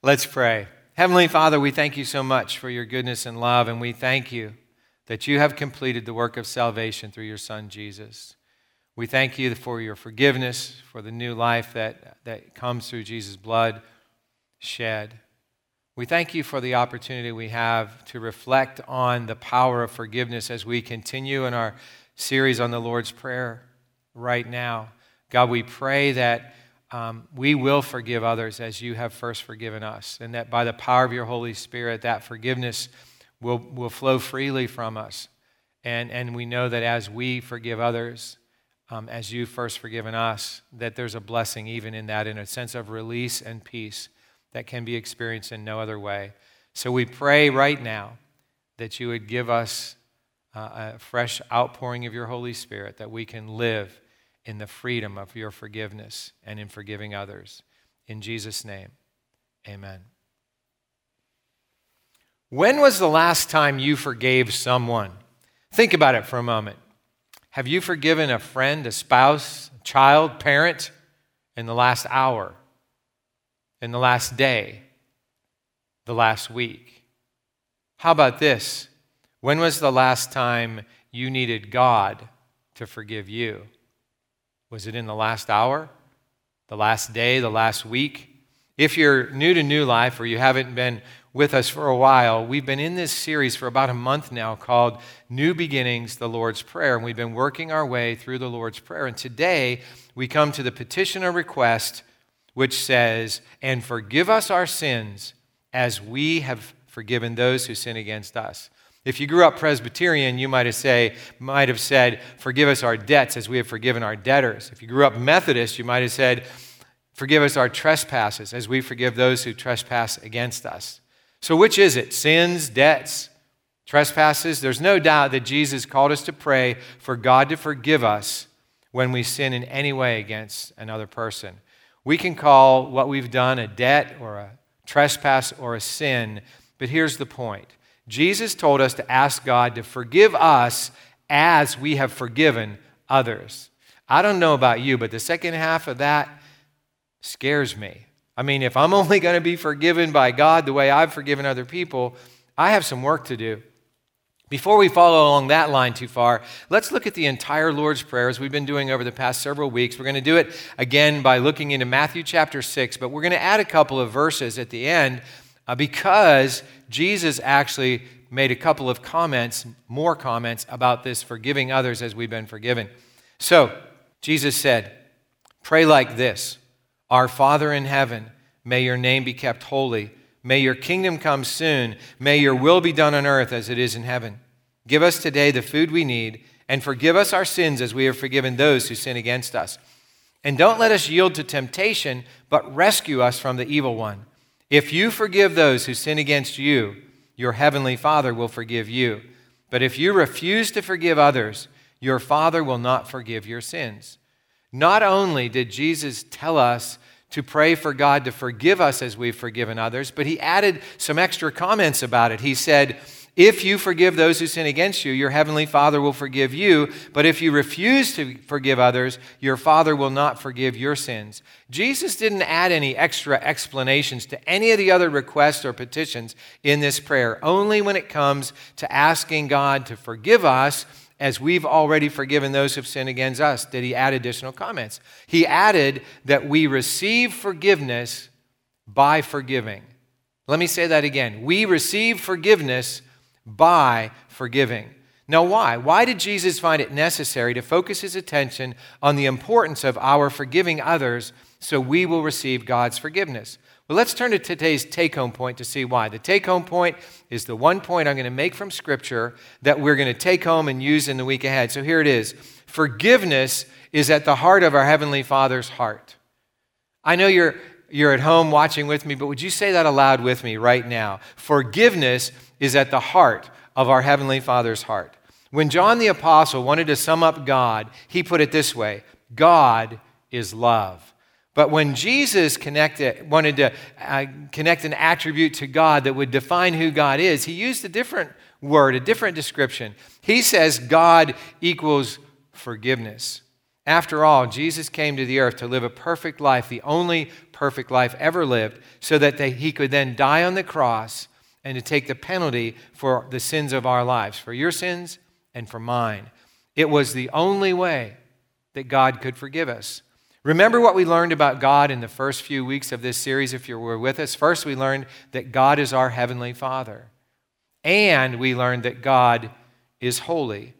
Let's pray. Heavenly Father, we thank you so much for your goodness and love, and we thank you that you have completed the work of salvation through your Son, Jesus. We thank you for your forgiveness, for the new life that, that comes through Jesus' blood shed. We thank you for the opportunity we have to reflect on the power of forgiveness as we continue in our series on the Lord's Prayer right now. God, we pray that um, we will forgive others as you have first forgiven us, and that by the power of your Holy Spirit, that forgiveness will, will flow freely from us. And, and we know that as we forgive others, um, as you first forgiven us, that there's a blessing even in that, in a sense of release and peace that can be experienced in no other way. So we pray right now that you would give us uh, a fresh outpouring of your Holy Spirit, that we can live in the freedom of your forgiveness and in forgiving others. In Jesus' name, amen. When was the last time you forgave someone? Think about it for a moment. Have you forgiven a friend, a spouse, a child, parent in the last hour, in the last day, the last week? How about this? When was the last time you needed God to forgive you? Was it in the last hour, the last day, the last week? If you're new to New Life or you haven't been with us for a while, we've been in this series for about a month now called New Beginnings, the Lord's Prayer. And we've been working our way through the Lord's Prayer. And today we come to the petition or request, which says, And forgive us our sins as we have forgiven those who sin against us. If you grew up Presbyterian, you might have, say, might have said, Forgive us our debts as we have forgiven our debtors. If you grew up Methodist, you might have said, Forgive us our trespasses as we forgive those who trespass against us. So, which is it? Sins, debts, trespasses? There's no doubt that Jesus called us to pray for God to forgive us when we sin in any way against another person. We can call what we've done a debt or a trespass or a sin, but here's the point Jesus told us to ask God to forgive us as we have forgiven others. I don't know about you, but the second half of that scares me. I mean, if I'm only going to be forgiven by God the way I've forgiven other people, I have some work to do. Before we follow along that line too far, let's look at the entire Lord's Prayer as we've been doing over the past several weeks. We're going to do it again by looking into Matthew chapter 6, but we're going to add a couple of verses at the end uh, because Jesus actually made a couple of comments, more comments about this forgiving others as we've been forgiven. So, Jesus said, Pray like this Our Father in heaven, may your name be kept holy. May your kingdom come soon. May your will be done on earth as it is in heaven. Give us today the food we need, and forgive us our sins as we have forgiven those who sin against us. And don't let us yield to temptation, but rescue us from the evil one. If you forgive those who sin against you, your heavenly Father will forgive you. But if you refuse to forgive others, your Father will not forgive your sins. Not only did Jesus tell us to pray for God to forgive us as we've forgiven others, but he added some extra comments about it. He said, if you forgive those who sin against you, your heavenly Father will forgive you. But if you refuse to forgive others, your Father will not forgive your sins. Jesus didn't add any extra explanations to any of the other requests or petitions in this prayer, only when it comes to asking God to forgive us as we've already forgiven those who've sinned against us, did he add additional comments. He added that we receive forgiveness by forgiving. Let me say that again. We receive forgiveness by forgiving. Now, why? Why did Jesus find it necessary to focus his attention on the importance of our forgiving others so we will receive God's forgiveness? Well, let's turn to today's take home point to see why. The take home point is the one point I'm going to make from Scripture that we're going to take home and use in the week ahead. So here it is Forgiveness is at the heart of our Heavenly Father's heart. I know you're, you're at home watching with me, but would you say that aloud with me right now? Forgiveness is at the heart of our Heavenly Father's heart. When John the Apostle wanted to sum up God, he put it this way God is love. But when Jesus connected, wanted to uh, connect an attribute to God that would define who God is, he used a different word, a different description. He says God equals forgiveness. After all, Jesus came to the earth to live a perfect life, the only perfect life ever lived, so that they, he could then die on the cross and to take the penalty for the sins of our lives, for your sins and for mine. It was the only way that God could forgive us. Remember what we learned about God in the first few weeks of this series, if you were with us? First, we learned that God is our Heavenly Father. And we learned that God is holy.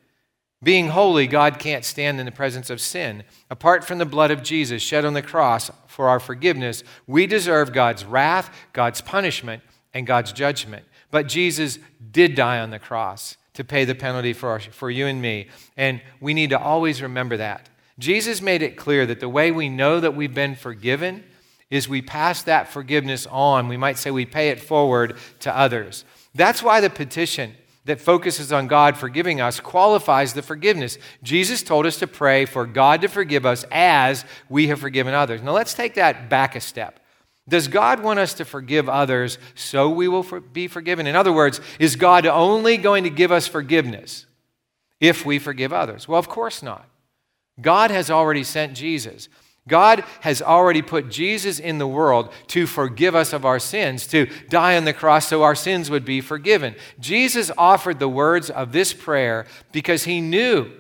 Being holy, God can't stand in the presence of sin. Apart from the blood of Jesus shed on the cross for our forgiveness, we deserve God's wrath, God's punishment, and God's judgment. But Jesus did die on the cross to pay the penalty for, our, for you and me. And we need to always remember that. Jesus made it clear that the way we know that we've been forgiven is we pass that forgiveness on. We might say we pay it forward to others. That's why the petition that focuses on God forgiving us qualifies the forgiveness. Jesus told us to pray for God to forgive us as we have forgiven others. Now let's take that back a step. Does God want us to forgive others so we will for, be forgiven? In other words, is God only going to give us forgiveness if we forgive others? Well, of course not. God has already sent Jesus. God has already put Jesus in the world to forgive us of our sins, to die on the cross so our sins would be forgiven. Jesus offered the words of this prayer because he knew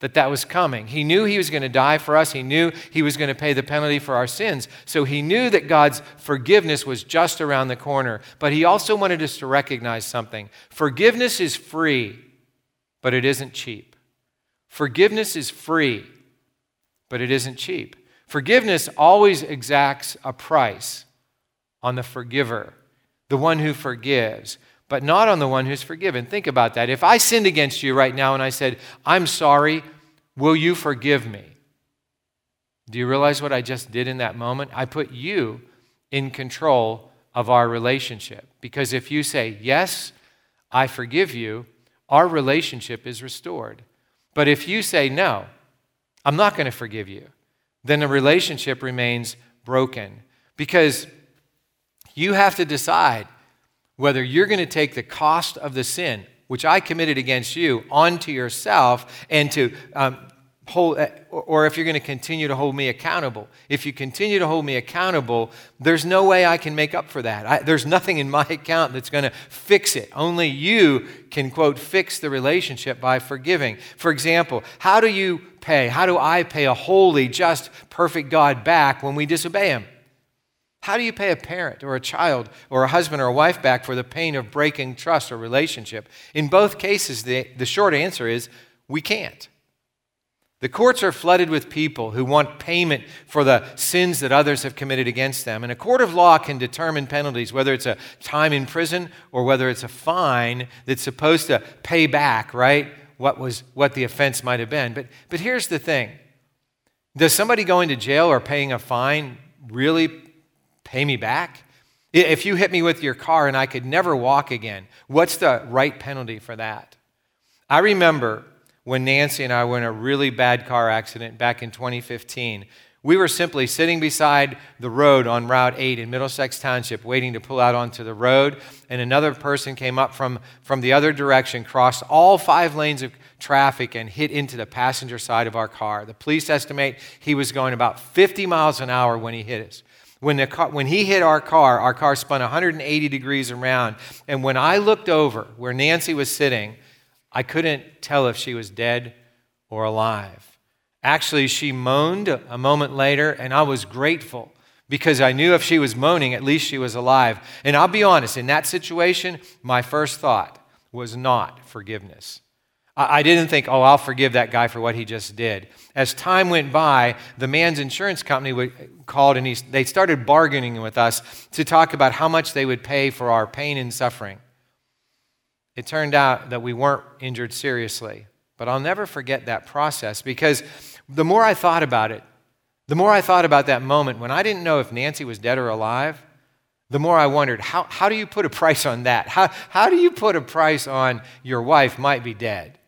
that that was coming. He knew he was going to die for us. He knew he was going to pay the penalty for our sins. So he knew that God's forgiveness was just around the corner. But he also wanted us to recognize something. Forgiveness is free, but it isn't cheap. Forgiveness is free, but it isn't cheap. Forgiveness always exacts a price on the forgiver, the one who forgives but not on the one who's forgiven. Think about that. If I sinned against you right now and I said, I'm sorry, will you forgive me? Do you realize what I just did in that moment? I put you in control of our relationship. Because if you say, Yes, I forgive you, our relationship is restored. But if you say, No, I'm not going to forgive you, then the relationship remains broken. Because you have to decide whether you're going to take the cost of the sin, which I committed against you, onto yourself and to um, hold, uh, or if you're going to continue to hold me accountable. If you continue to hold me accountable, there's no way I can make up for that. I, there's nothing in my account that's going to fix it. Only you can, quote, fix the relationship by forgiving. For example, how do you pay? How do I pay a holy, just, perfect God back when we disobey Him? How do you pay a parent or a child or a husband or a wife back for the pain of breaking trust or relationship? In both cases, the, the short answer is we can't. The courts are flooded with people who want payment for the sins that others have committed against them. And a court of law can determine penalties, whether it's a time in prison or whether it's a fine that's supposed to pay back, right? What, was, what the offense might have been. But, but here's the thing Does somebody going to jail or paying a fine really pay me back? If you hit me with your car and I could never walk again, what's the right penalty for that? I remember when Nancy and I were in a really bad car accident back in 2015. We were simply sitting beside the road on Route 8 in Middlesex Township, waiting to pull out onto the road, and another person came up from, from the other direction, crossed all five lanes of traffic, and hit into the passenger side of our car. The police estimate he was going about 50 miles an hour when he hit us. When, the car, when he hit our car, our car spun 180 degrees around. And when I looked over where Nancy was sitting, I couldn't tell if she was dead or alive. Actually, she moaned a moment later, and I was grateful because I knew if she was moaning, at least she was alive. And I'll be honest, in that situation, my first thought was not forgiveness. I didn't think, oh, I'll forgive that guy for what he just did. As time went by, the man's insurance company called and he, they started bargaining with us to talk about how much they would pay for our pain and suffering. It turned out that we weren't injured seriously. But I'll never forget that process because the more I thought about it, the more I thought about that moment when I didn't know if Nancy was dead or alive, the more I wondered, how, how do you put a price on that? How, how do you put a price on your wife might be dead?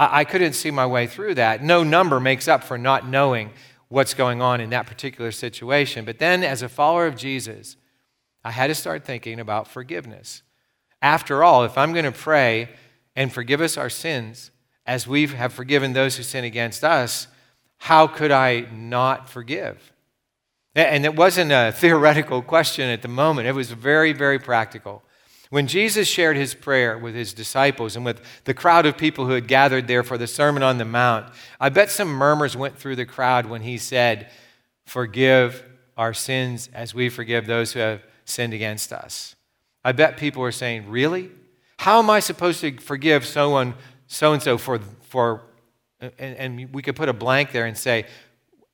I, I couldn't see my way through that. No number makes up for not knowing what's going on in that particular situation. But then, as a follower of Jesus, I had to start thinking about forgiveness. After all, if I'm going to pray and forgive us our sins as we have forgiven those who sin against us, how could I not forgive? And it wasn't a theoretical question at the moment, it was very, very practical. When Jesus shared his prayer with his disciples and with the crowd of people who had gathered there for the Sermon on the Mount, I bet some murmurs went through the crowd when he said, Forgive our sins as we forgive those who have sinned against us. I bet people were saying, Really? How am I supposed to forgive someone, so and so, for, for and, and we could put a blank there and say,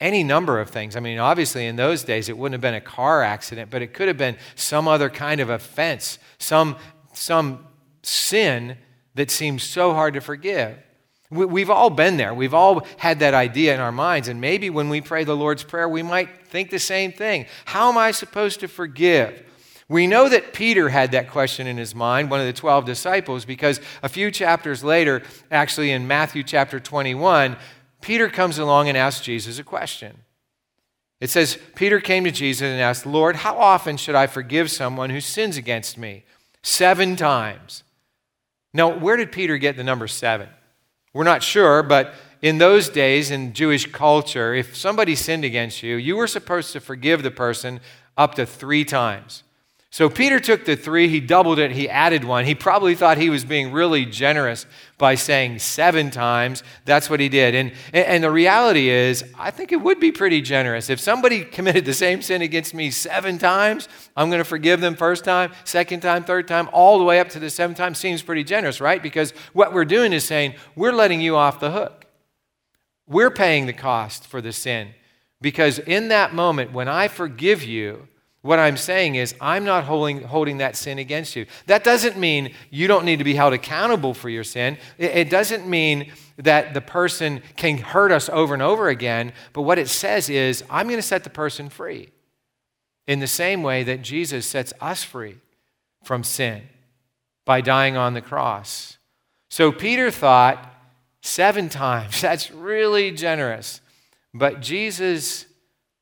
any number of things. I mean, obviously, in those days, it wouldn't have been a car accident, but it could have been some other kind of offense, some, some sin that seems so hard to forgive. We, have all been there. We've all had that idea in our minds. And maybe when we pray the Lord's Prayer, we might think the same thing. How am I supposed to forgive? We know that Peter had that question in his mind, one of the 12 disciples, because a few chapters later, actually in Matthew chapter 21, Peter comes along and asks Jesus a question. It says, Peter came to Jesus and asked, Lord, how often should I forgive someone who sins against me? Seven times. Now, where did Peter get the number seven? We're not sure, but in those days in Jewish culture, if somebody sinned against you, you were supposed to forgive the person up to three times. So Peter took the three, he doubled it, he added one. He probably thought he was being really generous by saying seven times. That's what he did. And, and the reality is, I think it would be pretty generous. If somebody committed the same sin against me seven times, I'm going to forgive them first time, second time, third time, all the way up to the seventh time. Seems pretty generous, right? Because what we're doing is saying, we're letting you off the hook. We're paying the cost for the sin. Because in that moment, when I forgive you, what I'm saying is, I'm not holding, holding that sin against you. That doesn't mean you don't need to be held accountable for your sin. It, it doesn't mean that the person can hurt us over and over again. But what it says is, I'm going to set the person free in the same way that Jesus sets us free from sin by dying on the cross. So Peter thought, seven times, that's really generous. But Jesus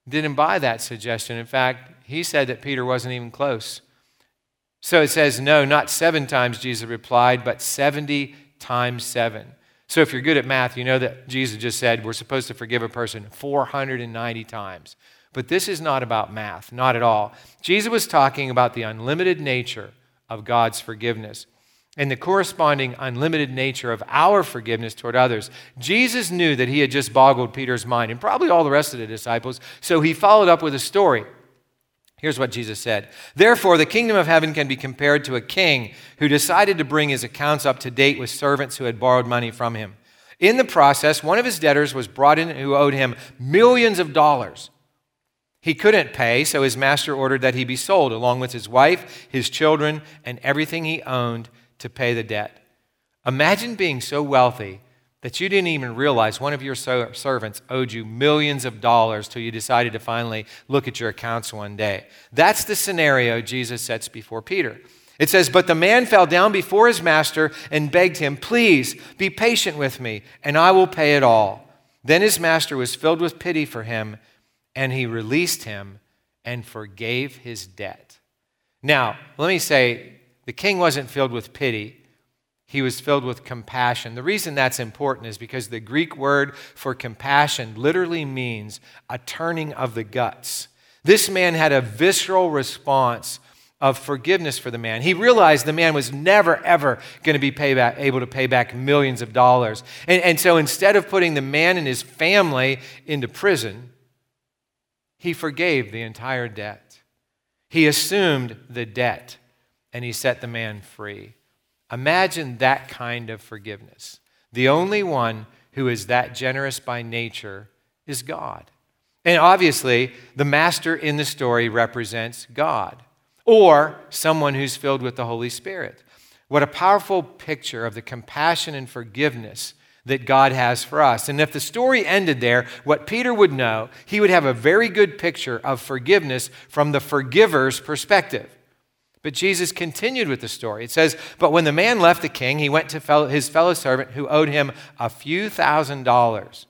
didn't buy that suggestion. In fact, he said that Peter wasn't even close. So it says, no, not seven times, Jesus replied, but 70 times seven. So if you're good at math, you know that Jesus just said we're supposed to forgive a person 490 times. But this is not about math, not at all. Jesus was talking about the unlimited nature of God's forgiveness and the corresponding unlimited nature of our forgiveness toward others. Jesus knew that he had just boggled Peter's mind and probably all the rest of the disciples, so he followed up with a story. Here's what Jesus said Therefore, the kingdom of heaven can be compared to a king who decided to bring his accounts up to date with servants who had borrowed money from him. In the process, one of his debtors was brought in who owed him millions of dollars. He couldn't pay, so his master ordered that he be sold, along with his wife, his children, and everything he owned to pay the debt. Imagine being so wealthy that you didn't even realize one of your servants owed you millions of dollars till you decided to finally look at your accounts one day. That's the scenario Jesus sets before Peter. It says, But the man fell down before his master and begged him, Please be patient with me, and I will pay it all. Then his master was filled with pity for him, and he released him and forgave his debt. Now, let me say, the king wasn't filled with pity he was filled with compassion. The reason that's important is because the Greek word for compassion literally means a turning of the guts. This man had a visceral response of forgiveness for the man. He realized the man was never, ever going to be able to pay back millions of dollars. And, and so instead of putting the man and his family into prison, he forgave the entire debt. He assumed the debt and he set the man free. Imagine that kind of forgiveness. The only one who is that generous by nature is God. And obviously, the master in the story represents God or someone who's filled with the Holy Spirit. What a powerful picture of the compassion and forgiveness that God has for us. And if the story ended there, what Peter would know, he would have a very good picture of forgiveness from the forgiver's perspective. But Jesus continued with the story. It says, But when the man left the king, he went to his fellow servant who owed him a few thousand dollars.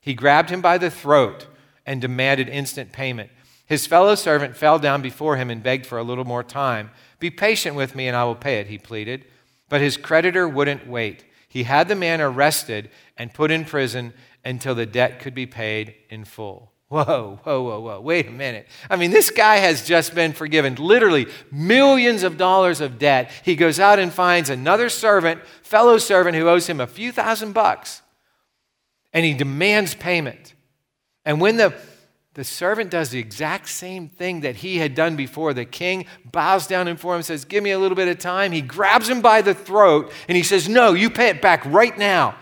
He grabbed him by the throat and demanded instant payment. His fellow servant fell down before him and begged for a little more time. Be patient with me and I will pay it, he pleaded. But his creditor wouldn't wait. He had the man arrested and put in prison until the debt could be paid in full. Whoa, whoa, whoa, whoa. Wait a minute. I mean, this guy has just been forgiven literally millions of dollars of debt. He goes out and finds another servant, fellow servant, who owes him a few thousand bucks, and he demands payment. And when the, the servant does the exact same thing that he had done before, the king bows down before him says, Give me a little bit of time. He grabs him by the throat and he says, No, you pay it back right now.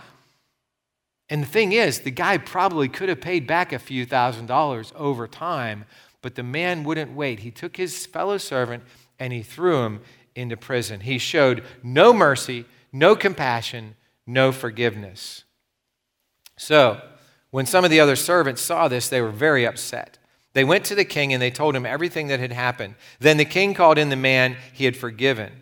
And the thing is, the guy probably could have paid back a few thousand dollars over time, but the man wouldn't wait. He took his fellow servant and he threw him into prison. He showed no mercy, no compassion, no forgiveness. So, when some of the other servants saw this, they were very upset. They went to the king and they told him everything that had happened. Then the king called in the man he had forgiven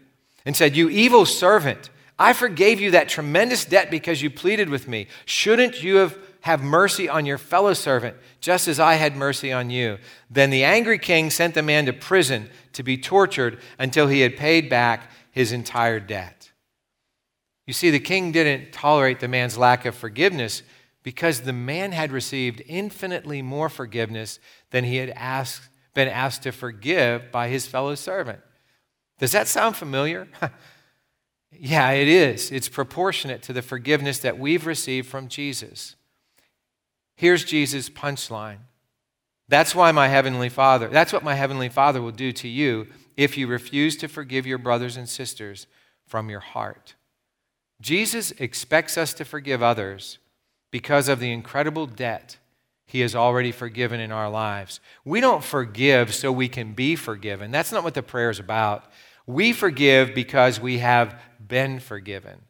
and said, You evil servant. I forgave you that tremendous debt because you pleaded with me. Shouldn't you have, have mercy on your fellow servant, just as I had mercy on you? Then the angry king sent the man to prison to be tortured until he had paid back his entire debt. You see, the king didn't tolerate the man's lack of forgiveness because the man had received infinitely more forgiveness than he had asked, been asked to forgive by his fellow servant. Does that sound familiar? Yeah, it is. It's proportionate to the forgiveness that we've received from Jesus. Here's Jesus' punchline. That's why my heavenly Father, that's what my heavenly Father will do to you if you refuse to forgive your brothers and sisters from your heart. Jesus expects us to forgive others because of the incredible debt he has already forgiven in our lives. We don't forgive so we can be forgiven. That's not what the prayer is about. We forgive because we have been forgiven.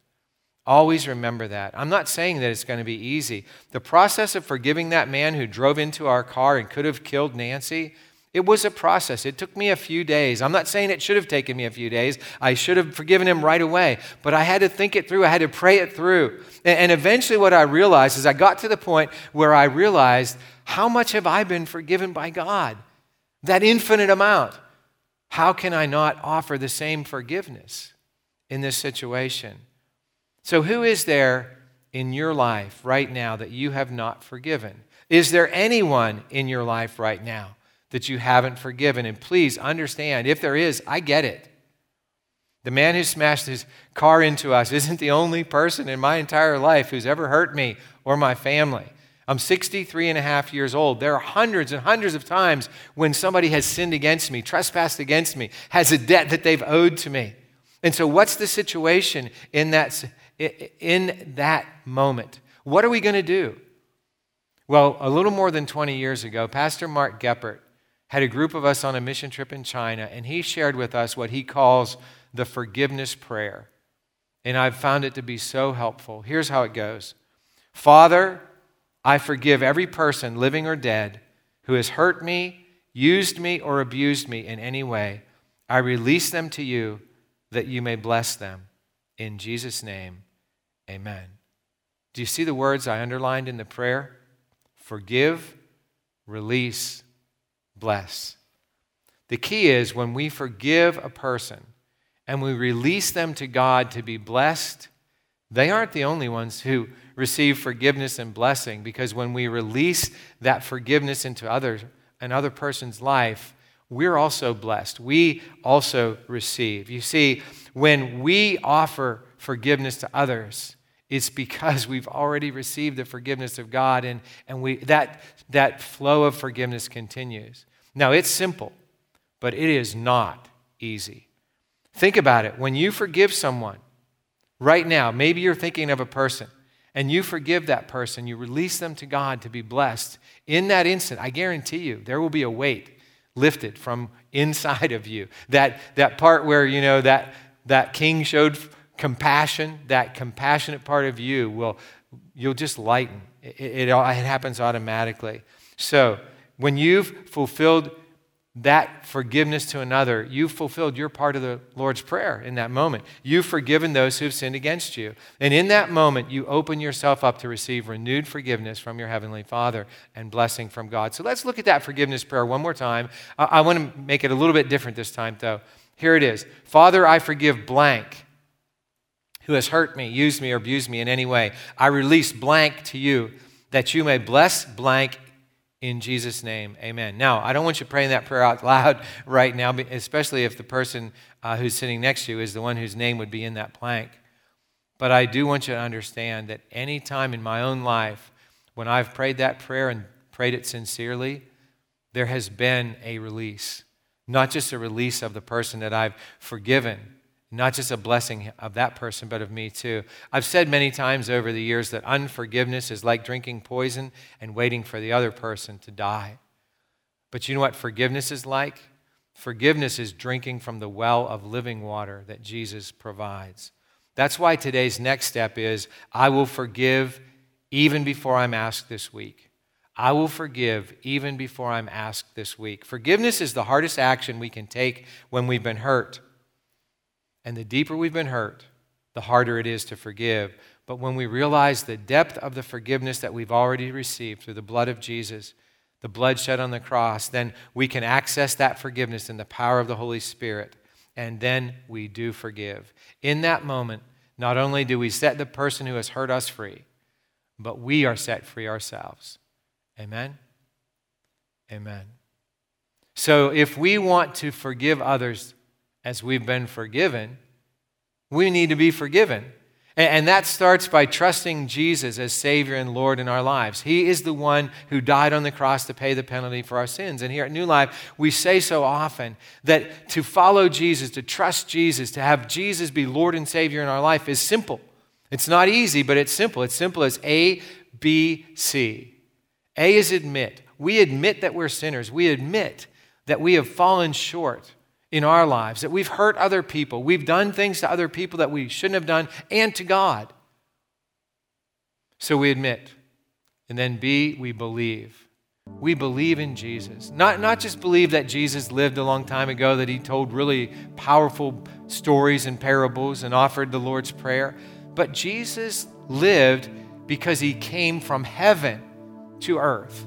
Always remember that. I'm not saying that it's going to be easy. The process of forgiving that man who drove into our car and could have killed Nancy, it was a process. It took me a few days. I'm not saying it should have taken me a few days. I should have forgiven him right away. But I had to think it through, I had to pray it through. And eventually, what I realized is I got to the point where I realized how much have I been forgiven by God? That infinite amount. How can I not offer the same forgiveness? in this situation. So, who is there in your life right now that you have not forgiven? Is there anyone in your life right now that you haven't forgiven? And please understand, if there is, I get it. The man who smashed his car into us isn't the only person in my entire life who's ever hurt me or my family. I'm 63 and a half years old. There are hundreds and hundreds of times when somebody has sinned against me, trespassed against me, has a debt that they've owed to me. And so, what's the situation in that, in that moment? What are we going to do? Well, a little more than 20 years ago, Pastor Mark Geppert had a group of us on a mission trip in China, and he shared with us what he calls the forgiveness prayer. And I've found it to be so helpful. Here's how it goes Father, I forgive every person, living or dead, who has hurt me, used me, or abused me in any way. I release them to you that you may bless them. In Jesus' name, amen. Do you see the words I underlined in the prayer? Forgive, release, bless. The key is when we forgive a person and we release them to God to be blessed, they aren't the only ones who receive forgiveness and blessing because when we release that forgiveness into others, another person's life, we're also blessed. We also receive. You see, when we offer forgiveness to others, it's because we've already received the forgiveness of God, and, and we, that, that flow of forgiveness continues. Now, it's simple, but it is not easy. Think about it. When you forgive someone, right now, maybe you're thinking of a person, and you forgive that person, you release them to God to be blessed. In that instant, I guarantee you, there will be a weight lifted from inside of you. That, that part where, you know, that, that king showed compassion, that compassionate part of you will, you'll just lighten. It, it, it happens automatically. So when you've fulfilled that forgiveness to another, you've fulfilled your part of the Lord's Prayer in that moment. You've forgiven those who've sinned against you. And in that moment, you open yourself up to receive renewed forgiveness from your Heavenly Father and blessing from God. So let's look at that forgiveness prayer one more time. I, I want to make it a little bit different this time, though. Here it is Father, I forgive blank who has hurt me, used me, or abused me in any way. I release blank to you that you may bless blank In Jesus' name, amen. Now, I don't want you praying that prayer out loud right now, especially if the person uh, who's sitting next to you is the one whose name would be in that plank. But I do want you to understand that any time in my own life when I've prayed that prayer and prayed it sincerely, there has been a release. Not just a release of the person that I've forgiven, not just a blessing of that person, but of me too. I've said many times over the years that unforgiveness is like drinking poison and waiting for the other person to die. But you know what forgiveness is like? Forgiveness is drinking from the well of living water that Jesus provides. That's why today's next step is I will forgive even before I'm asked this week. I will forgive even before I'm asked this week. Forgiveness is the hardest action we can take when we've been hurt. And the deeper we've been hurt, the harder it is to forgive. But when we realize the depth of the forgiveness that we've already received through the blood of Jesus, the blood shed on the cross, then we can access that forgiveness in the power of the Holy Spirit. And then we do forgive. In that moment, not only do we set the person who has hurt us free, but we are set free ourselves. Amen? Amen. So if we want to forgive others, as we've been forgiven, we need to be forgiven. And that starts by trusting Jesus as Savior and Lord in our lives. He is the one who died on the cross to pay the penalty for our sins. And here at New Life, we say so often that to follow Jesus, to trust Jesus, to have Jesus be Lord and Savior in our life is simple. It's not easy, but it's simple. It's simple as A, B, C. A is admit. We admit that we're sinners. We admit that we have fallen short in our lives, that we've hurt other people, we've done things to other people that we shouldn't have done, and to God. So we admit. And then B, we believe. We believe in Jesus. Not, not just believe that Jesus lived a long time ago, that he told really powerful stories and parables and offered the Lord's Prayer, but Jesus lived because he came from heaven to earth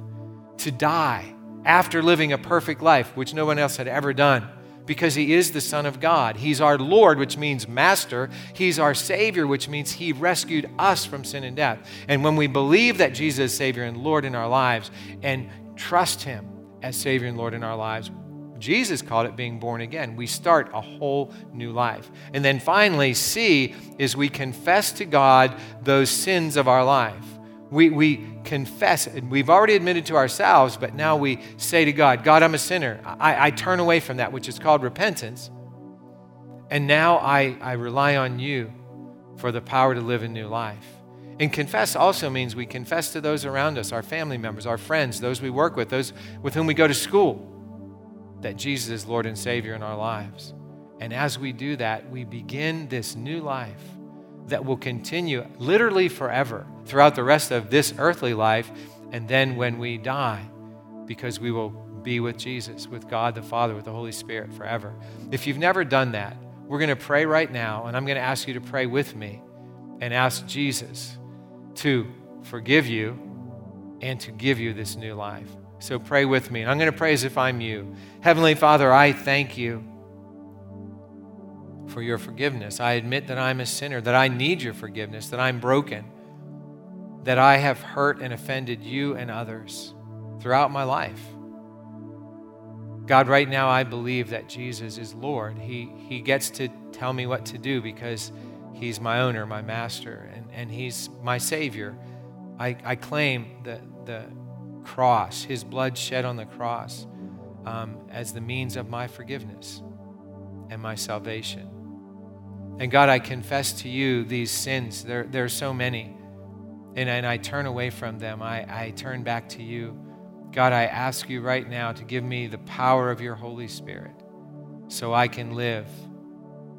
to die after living a perfect life, which no one else had ever done because he is the Son of God. He's our Lord, which means master. He's our Savior, which means he rescued us from sin and death. And when we believe that Jesus is Savior and Lord in our lives and trust him as Savior and Lord in our lives, Jesus called it being born again. We start a whole new life. And then finally, C is we confess to God those sins of our life. We, we confess, and we've already admitted to ourselves, but now we say to God, God, I'm a sinner. I, I turn away from that, which is called repentance. And now I, I rely on you for the power to live a new life. And confess also means we confess to those around us, our family members, our friends, those we work with, those with whom we go to school, that Jesus is Lord and Savior in our lives. And as we do that, we begin this new life that will continue literally forever throughout the rest of this earthly life and then when we die, because we will be with Jesus, with God the Father, with the Holy Spirit forever. If you've never done that, we're going to pray right now, and I'm going to ask you to pray with me and ask Jesus to forgive you and to give you this new life. So pray with me, and I'm going to pray as if I'm you. Heavenly Father, I thank you for your forgiveness. I admit that I'm a sinner, that I need your forgiveness, that I'm broken, that I have hurt and offended you and others throughout my life. God, right now I believe that Jesus is Lord. He, he gets to tell me what to do because He's my owner, my master, and, and He's my Savior. I, I claim the, the cross, His blood shed on the cross, um, as the means of my forgiveness and my salvation. And God, I confess to you these sins. There, there are so many. And, and I turn away from them. I, I turn back to you. God, I ask you right now to give me the power of your Holy Spirit so I can live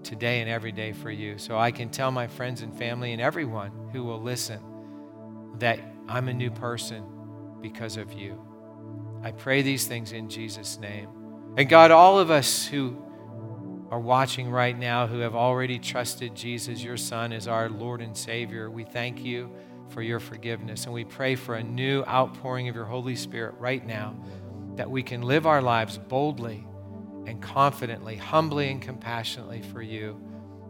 today and every day for you. So I can tell my friends and family and everyone who will listen that I'm a new person because of you. I pray these things in Jesus' name. And God, all of us who are watching right now who have already trusted Jesus, your Son, as our Lord and Savior, we thank you for your forgiveness. And we pray for a new outpouring of your Holy Spirit right now that we can live our lives boldly and confidently, humbly and compassionately for you,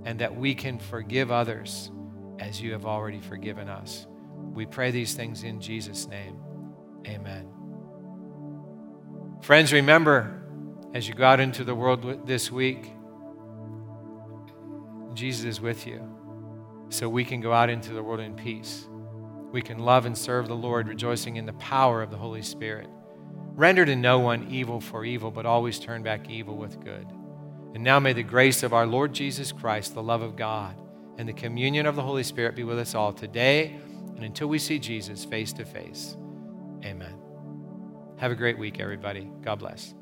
and that we can forgive others as you have already forgiven us. We pray these things in Jesus' name. Amen. Friends, remember as you go out into the world this week, Jesus is with you. So we can go out into the world in peace. We can love and serve the Lord, rejoicing in the power of the Holy Spirit. Render to no one evil for evil, but always turn back evil with good. And now may the grace of our Lord Jesus Christ, the love of God, and the communion of the Holy Spirit be with us all today and until we see Jesus face to face. Amen. Have a great week, everybody. God bless.